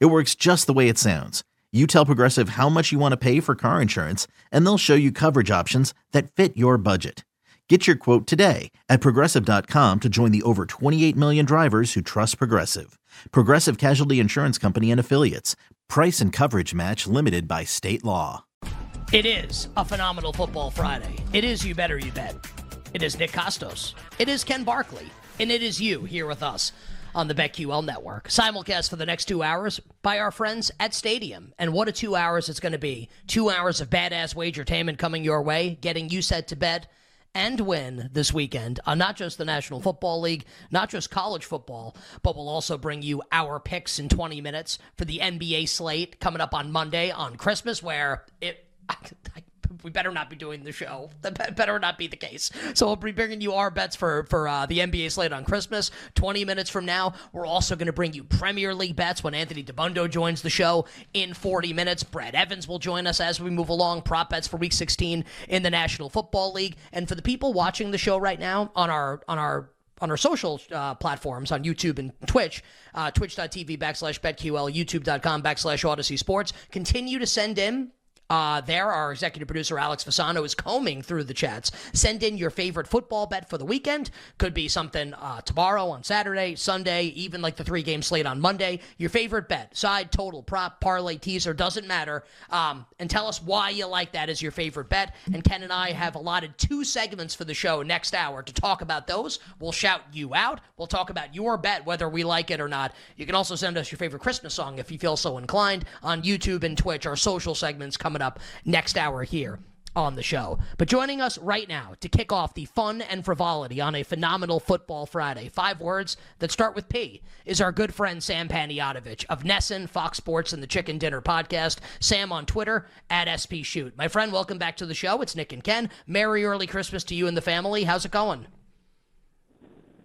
It works just the way it sounds. You tell Progressive how much you want to pay for car insurance, and they'll show you coverage options that fit your budget. Get your quote today at progressive.com to join the over 28 million drivers who trust Progressive. Progressive Casualty Insurance Company and Affiliates. Price and coverage match limited by state law. It is a phenomenal football Friday. It is You Better You Bet. It is Nick Kostos. It is Ken Barkley. And it is you here with us on the BetQL network. Simulcast for the next two hours by our friends at Stadium. And what a two hours it's going to be. Two hours of badass wagertainment coming your way, getting you set to bet and win this weekend on not just the National Football League, not just college football, but we'll also bring you our picks in 20 minutes for the NBA slate coming up on Monday on Christmas, where it. I, I we better not be doing the show. That better not be the case. So we'll be bringing you our bets for for uh, the NBA slate on Christmas. Twenty minutes from now, we're also going to bring you Premier League bets when Anthony Dabbundo joins the show in forty minutes. Brad Evans will join us as we move along. Prop bets for Week 16 in the National Football League. And for the people watching the show right now on our on our on our social uh, platforms on YouTube and Twitch, uh, twitch.tv backslash betql, youtube.com backslash Audacy Sports. Continue to send in uh, there, our executive producer Alex Fasano is combing through the chats. Send in your favorite football bet for the weekend. Could be something uh, tomorrow, on Saturday, Sunday, even like the three game slate on Monday. Your favorite bet, side, total, prop, parlay, teaser, doesn't matter. Um, and tell us why you like that as your favorite bet. And Ken and I have allotted two segments for the show next hour to talk about those. We'll shout you out. We'll talk about your bet, whether we like it or not. You can also send us your favorite Christmas song if you feel so inclined on YouTube and Twitch. Our social segments coming up next hour here on the show. But joining us right now to kick off the fun and frivolity on a phenomenal football Friday, five words that start with P, is our good friend Sam Panayotovich of NESN, Fox Sports, and the Chicken Dinner podcast. Sam on Twitter at SP Shoot. My friend, welcome back to the show. It's Nick and Ken. Merry early Christmas to you and the family. How's it going?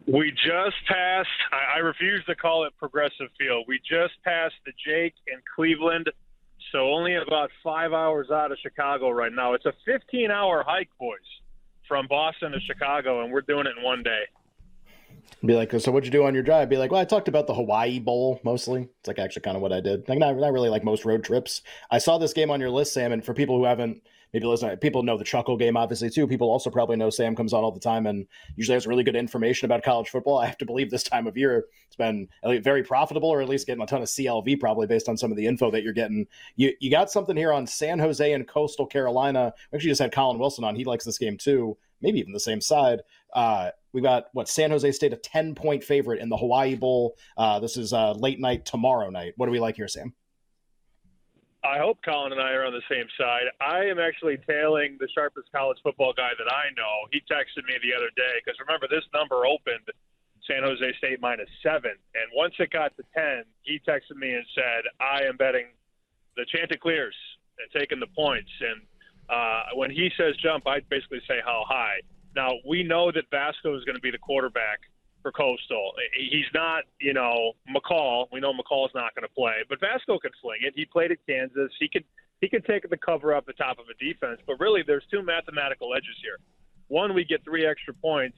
We just passed, I refuse to call it Progressive Field. We just passed the Jake and Cleveland – so only about five hours out of Chicago right now. It's a 15 hour hike, boys, from Boston to Chicago, and we're doing it in one day. Be like, so what'd you do on your drive? Be like, well, I talked about the Hawaii Bowl mostly. It's like actually kind of what I did. Like, not, not really like most road trips. I saw this game on your list, Sam, and for people who haven't maybe listen, people know the Chuckle game obviously too. People also probably know Sam comes on all the time and usually has really good information about college football. I have to believe this time of year it's been very profitable, or at least getting a ton of CLV probably based on some of the info that you're getting. You you got something here on San Jose and Coastal Carolina. We actually just had Colin Wilson on. He likes this game too. Maybe even the same side. Uh, we got what San Jose State a ten point favorite in the Hawaii Bowl. Uh, this is uh, late night tomorrow night. What do we like here, Sam? I hope Colin and I are on the same side. I am actually tailing the sharpest college football guy that I know. He texted me the other day because remember this number opened San Jose State minus seven, and once it got to ten, he texted me and said, "I am betting the Chanticleers and taking the points." And uh, when he says jump, I basically say how high. Now we know that Vasko is going to be the quarterback for Coastal. He's not, you know, McCall. We know McCall's not going to play, but Vasko can sling it. He played at Kansas. He could he could take the cover off the top of a defense. But really, there's two mathematical edges here. One, we get three extra points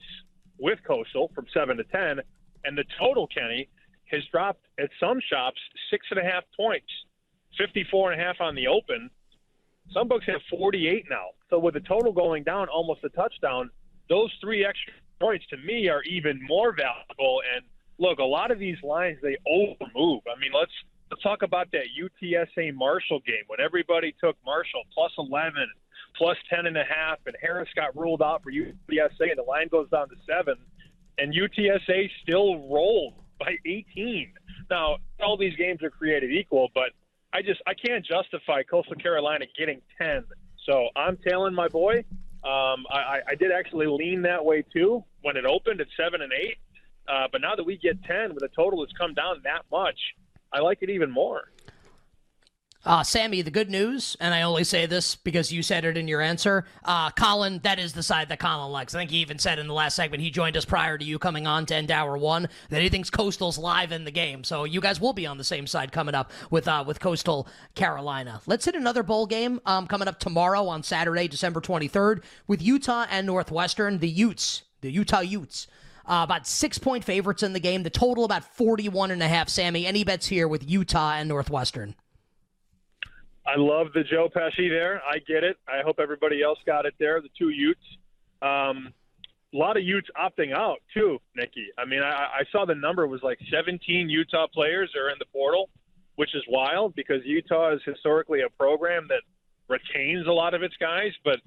with Coastal from seven to ten, and the total, Kenny, has dropped at some shops six and a half points, fifty-four and a half on the open. Some books have 48 now. So with the total going down almost a touchdown, those three extra points to me are even more valuable. And look, a lot of these lines they overmove. I mean, let's let's talk about that UTSA Marshall game when everybody took Marshall plus 11, plus 10 and a half, and Harris got ruled out for UTSA, and the line goes down to seven, and UTSA still rolled by 18. Now, all these games are created equal, but I just I can't justify Coastal Carolina getting 10. So I'm tailing my boy. Um, I, I did actually lean that way too when it opened at seven and eight. Uh, but now that we get ten, with the total has come down that much, I like it even more. Uh, Sammy, the good news, and I only say this because you said it in your answer. Uh, Colin, that is the side that Colin likes. I think he even said in the last segment he joined us prior to you coming on to end hour one that he thinks Coastal's live in the game. So you guys will be on the same side coming up with uh, with Coastal Carolina. Let's hit another bowl game um, coming up tomorrow on Saturday, December 23rd, with Utah and Northwestern. The Utes, the Utah Utes. Uh, about six point favorites in the game. The total about 41 and a half. Sammy, any bets here with Utah and Northwestern? I love the Joe Pesci there. I get it. I hope everybody else got it there. The two Utes. Um, a lot of Utes opting out too, Nikki. I mean, I, I saw the number was like 17 Utah players are in the portal, which is wild because Utah is historically a program that retains a lot of its guys, but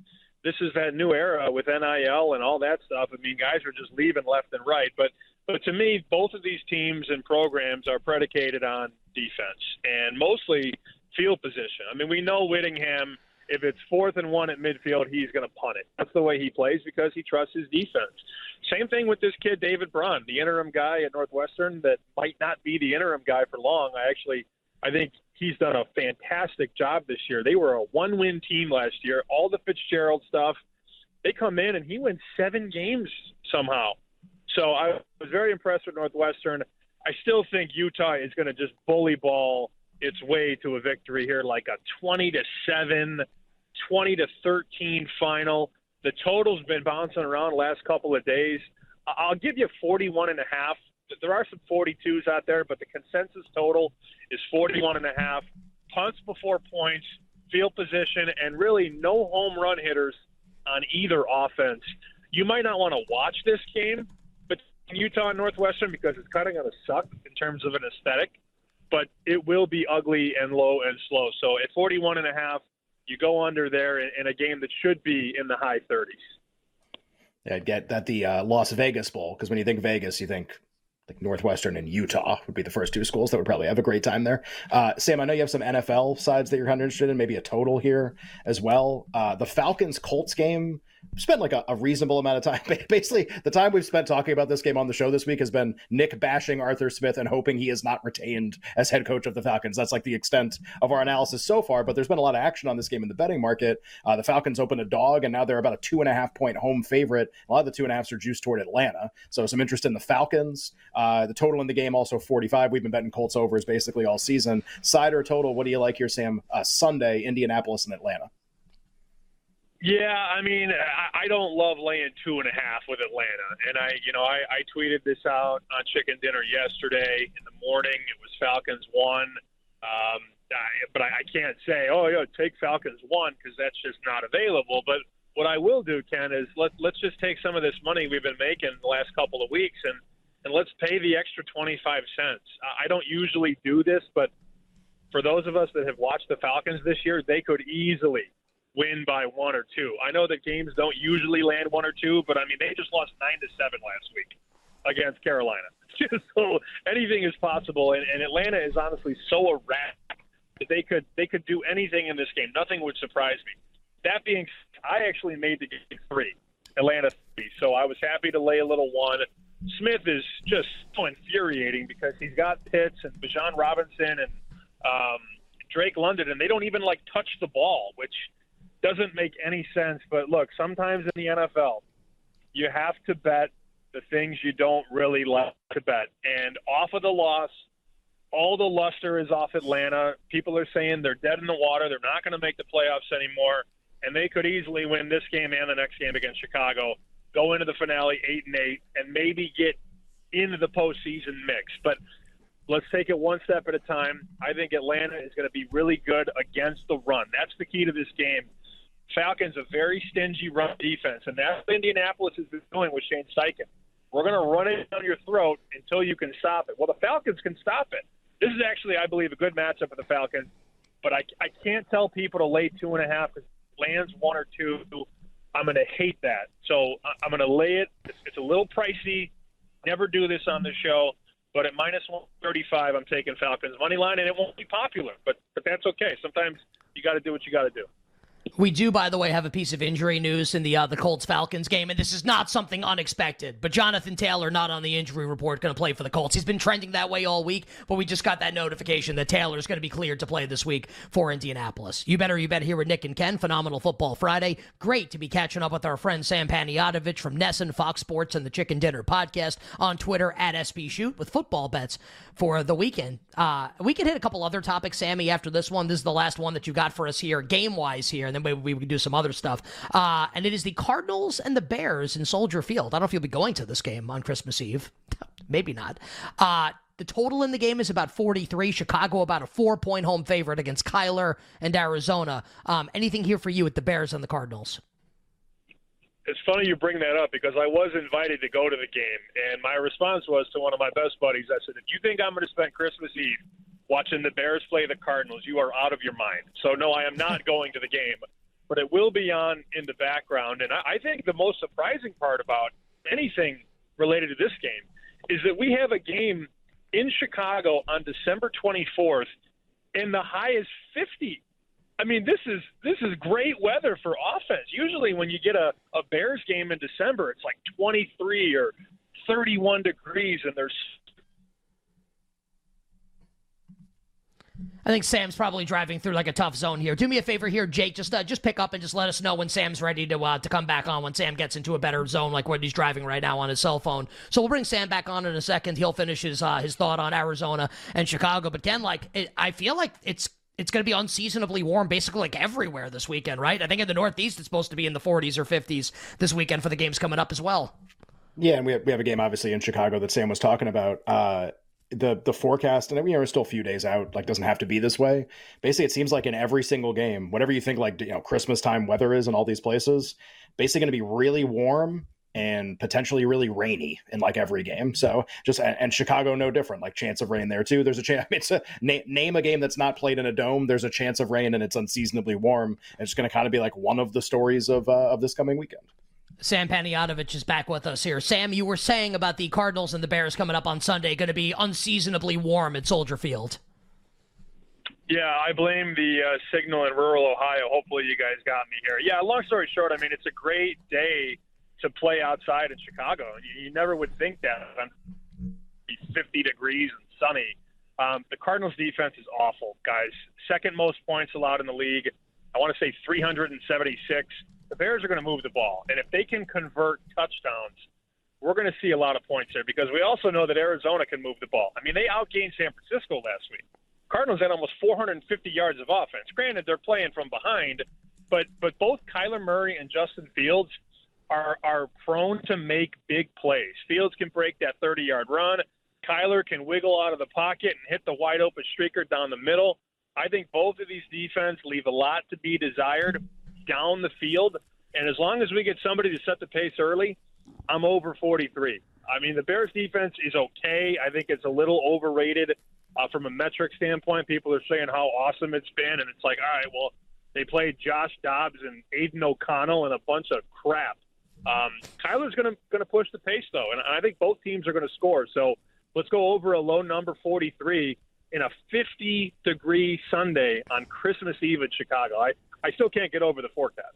this is that new era with NIL and all that stuff. I mean, guys are just leaving left and right. But but to me, both of these teams and programs are predicated on defense and mostly field position. I mean, we know Whittingham, if it's fourth and one at midfield, he's going to punt it. That's the way he plays because he trusts his defense. Same thing with this kid, David Braun, the interim guy at Northwestern that might not be the interim guy for long. I actually, I think he's done a fantastic job this year. They were a one win team last year. All the Fitzgerald stuff, they come in and he wins seven games somehow. So I was very impressed with Northwestern. I still think Utah is going to just bully ball its way to a victory here, like a 20 to 7, 20 to 13 final. The total's been bouncing around the last couple of days. I'll give you 41 and a half. There are some 42s out there, but the consensus total is 41 and a half. Punts before points, field position, and really no home run hitters on either offense. You might not want to watch this game, but Utah and Northwestern because it's kind of going to suck in terms of an aesthetic but it will be ugly and low and slow. So at 41 and a half, you go under there in a game that should be in the high 30s. Yeah, I'd get that the uh, Las Vegas Bowl because when you think Vegas, you think like Northwestern and Utah would be the first two schools that would probably have a great time there. Uh, Sam, I know you have some NFL sides that you're kind of interested in, maybe a total here as well. Uh, the Falcons Colts game spent like a, a, reasonable amount of time. Basically, the time we've spent talking about this game on the show this week has been Nick bashing Arthur Smith and hoping he is not retained as head coach of the Falcons. That's like the extent of our analysis so far. But there's been a lot of action on this game in the betting market. Uh, the Falcons opened a dog, and now they're about a two and a half point home favorite. A lot of the two and a halfs are juiced toward Atlanta. So some interest in the Falcons. Uh, the total in the game also 45. We've been betting Colts overs basically all season. Side or total? What do you like here, Sam? Uh, Sunday, Indianapolis and Atlanta. Yeah, I mean, I, don't love laying two and a half with Atlanta, and I, you know, I, I tweeted this out on Chicken Dinner yesterday in the morning. It was Falcons one, um, I, but I, I can't say, oh, yeah, take Falcons one because that's just not available. But what I will do, Ken, is let let's just take some of this money we've been making the last couple of weeks and and let's pay the extra twenty five cents. I don't usually do this, but for those of us that have watched the Falcons this year, they could easily win by one or two. I know that games don't usually land one or two, but I mean they just lost nine to seven last week against Carolina. so anything is possible, and, and Atlanta is honestly so erratic that they could they could do anything in this game. Nothing would surprise me. That being, I actually made the game three, Atlanta three, so I was happy to lay a little one. Smith is just so infuriating because he's got Pitts and Bijan Robinson and um, Drake London, and they don't even like touch the ball, which doesn't make any sense. But look, sometimes in the NFL, you have to bet the things you don't really like to bet. And off of the loss, all the luster is off Atlanta. People are saying they're dead in the water. They're not going to make the playoffs anymore. And they could easily win this game and the next game against Chicago, go into the finale eight and eight, and maybe get into the postseason mix. But let's take it one step at a time. I think Atlanta is going to be really good against the run. That's the key to this game. Falcons a very stingy run defense, and that's what Indianapolis has been doing with Shane Steichen. We're going to run it down your throat until you can stop it. Well, the Falcons can stop it. This is actually, I believe, a good matchup for the Falcons, but I, I can't tell people to lay two and a half because lands one or two. I'm going to hate that. So I'm going to lay it. It's, it's a little pricey. Never do this on the show, but at minus 135, I'm taking Falcons money line, and it won't be popular, but but that's okay. Sometimes you got to do what you got to do. We do, by the way, have a piece of injury news in the uh, the Colts Falcons game, and this is not something unexpected. But Jonathan Taylor not on the injury report, going to play for the Colts. He's been trending that way all week, but we just got that notification that Taylor is going to be cleared to play this week for Indianapolis. You better, you bet here with Nick and Ken. Phenomenal Football Friday. Great to be catching up with our friend Sam Panayotovich from NESN, Fox Sports, and the Chicken Dinner podcast on Twitter at SP Shoot with football bets for the weekend. Uh, we can hit a couple other topics, Sammy, after this one. This is the last one that you got for us here, game wise here, and then we can do some other stuff. Uh, and it is the Cardinals and the Bears in Soldier Field. I don't know if you'll be going to this game on Christmas Eve. maybe not. Uh, the total in the game is about 43. Chicago about a four point home favorite against Kyler and Arizona. Um, anything here for you with the Bears and the Cardinals? It's funny you bring that up because I was invited to go to the game, and my response was to one of my best buddies. I said, "If you think I'm going to spend Christmas Eve watching the Bears play the Cardinals, you are out of your mind." So no, I am not going to the game, but it will be on in the background. And I, I think the most surprising part about anything related to this game is that we have a game in Chicago on December 24th, and the high is 50. I mean, this is this is great weather for offense. Usually, when you get a, a Bears game in December, it's like 23 or 31 degrees, and there's. I think Sam's probably driving through like a tough zone here. Do me a favor here, Jake. Just uh, just pick up and just let us know when Sam's ready to uh, to come back on. When Sam gets into a better zone, like what he's driving right now on his cell phone. So we'll bring Sam back on in a second. He'll finish his uh, his thought on Arizona and Chicago. But Ken, like it, I feel like it's it's going to be unseasonably warm basically like everywhere this weekend, right? I think in the Northeast it's supposed to be in the 40s or 50s this weekend for the games coming up as well. Yeah, and we have, we have a game obviously in Chicago that Sam was talking about. Uh, the the forecast, and know, we're still a few days out. Like, doesn't have to be this way. Basically, it seems like in every single game, whatever you think like you know Christmas time weather is in all these places, basically going to be really warm and potentially really rainy in like every game. So just and Chicago no different. Like chance of rain there too. There's a chance. It's a na- name a game that's not played in a dome. There's a chance of rain and it's unseasonably warm. It's going to kind of be like one of the stories of uh, of this coming weekend. Sam Panayotovich is back with us here. Sam, you were saying about the Cardinals and the Bears coming up on Sunday, going to be unseasonably warm at Soldier Field. Yeah, I blame the uh, signal in rural Ohio. Hopefully, you guys got me here. Yeah, long story short, I mean, it's a great day to play outside in Chicago. You, you never would think that. It's 50 degrees and sunny. Um, the Cardinals' defense is awful, guys. Second most points allowed in the league. I want to say 376 the Bears are going to move the ball. And if they can convert touchdowns, we're going to see a lot of points there because we also know that Arizona can move the ball. I mean, they outgained San Francisco last week. Cardinals had almost 450 yards of offense. Granted, they're playing from behind, but but both Kyler Murray and Justin Fields are are prone to make big plays. Fields can break that 30-yard run. Kyler can wiggle out of the pocket and hit the wide open streaker down the middle. I think both of these defense leave a lot to be desired down the field. And as long as we get somebody to set the pace early, I'm over 43. I mean, the Bears defense is okay. I think it's a little overrated uh, from a metric standpoint. People are saying how awesome it's been, and it's like, all right, well, they played Josh Dobbs and Aidan O'Connell and a bunch of crap. Um, Kyler's going to going to push the pace though, and I think both teams are going to score. So let's go over a low number 43 in a 50 degree Sunday on Christmas Eve in Chicago. I I still can't get over the forecast.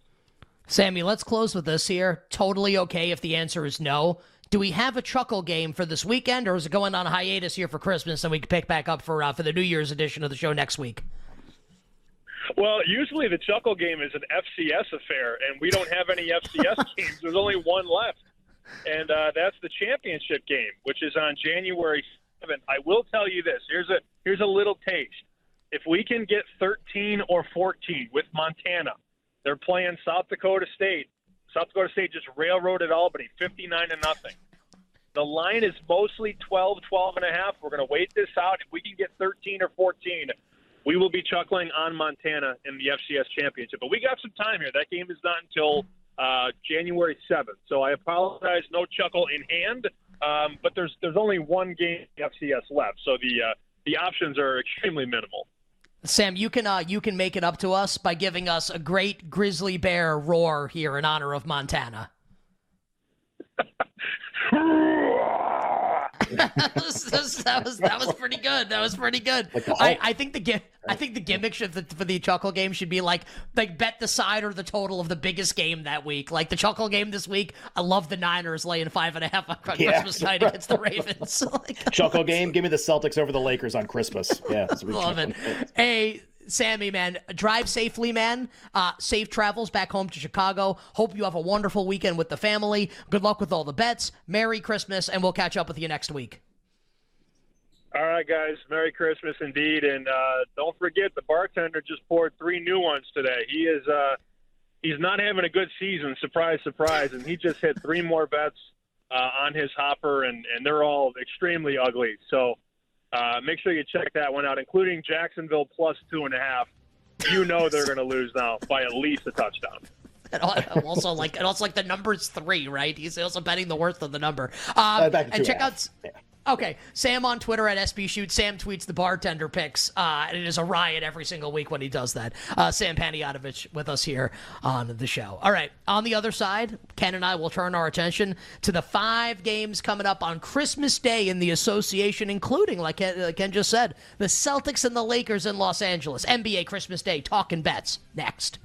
Sammy, let's close with this here. Totally okay if the answer is no. Do we have a chuckle game for this weekend, or is it going on hiatus here for Christmas, and we can pick back up for uh, for the New Year's edition of the show next week? Well, usually the chuckle game is an FCS affair, and we don't have any FCS games. There's only one left, and uh, that's the championship game, which is on January 7th. I will tell you this: here's a here's a little taste if we can get 13 or 14 with Montana, they're playing South Dakota State. South Dakota State just railroaded Albany 59 to nothing. The line is mostly 12, 12 and a half. We're going to wait this out. If we can get 13 or 14, we will be chuckling on Montana in the FCS championship. But we got some time here. That game is not until uh, January 7th. So I apologize, no chuckle in hand. Um, but there's there's only one game FCS left, so the uh, the options are extremely minimal. Sam, you can uh, you can make it up to us by giving us a great grizzly bear roar here in honor of Montana. that, was, that was that was pretty good. That was pretty good. Like I, I think the I think the gimmick should, for the chuckle game should be like like bet the side or the total of the biggest game that week. Like the chuckle game this week. I love the Niners laying five and a half on yeah, Christmas night against the Ravens. like, chuckle game. Give me the Celtics over the Lakers on Christmas. Yeah, love it. Hey. Sammy, man, drive safely, man. Uh, safe travels back home to Chicago. Hope you have a wonderful weekend with the family. Good luck with all the bets. Merry Christmas, and we'll catch up with you next week. All right, guys. Merry Christmas indeed, and uh, don't forget the bartender just poured three new ones today. He is uh, he's not having a good season. Surprise, surprise, and he just hit three more bets uh, on his hopper, and and they're all extremely ugly. So uh, make sure you check that one out, including Jacksonville plus two and a half. You know they're going to lose now by at least a touchdown. And also like and also like the number's three, right? He's also betting the worst of the number. Um, uh, and check out yeah. Okay, Sam on Twitter at SP Shoot. Sam tweets the bartender picks, uh, and it is a riot every single week when he does that. Uh, Sam Panayotovich with us here on the show. All right, on the other side, Ken and I will turn our attention to the five games coming up on Christmas Day in the association, including, like Ken, uh, Ken just said, the Celtics and the Lakers in Los Angeles. NBA Christmas Day, talking bets next.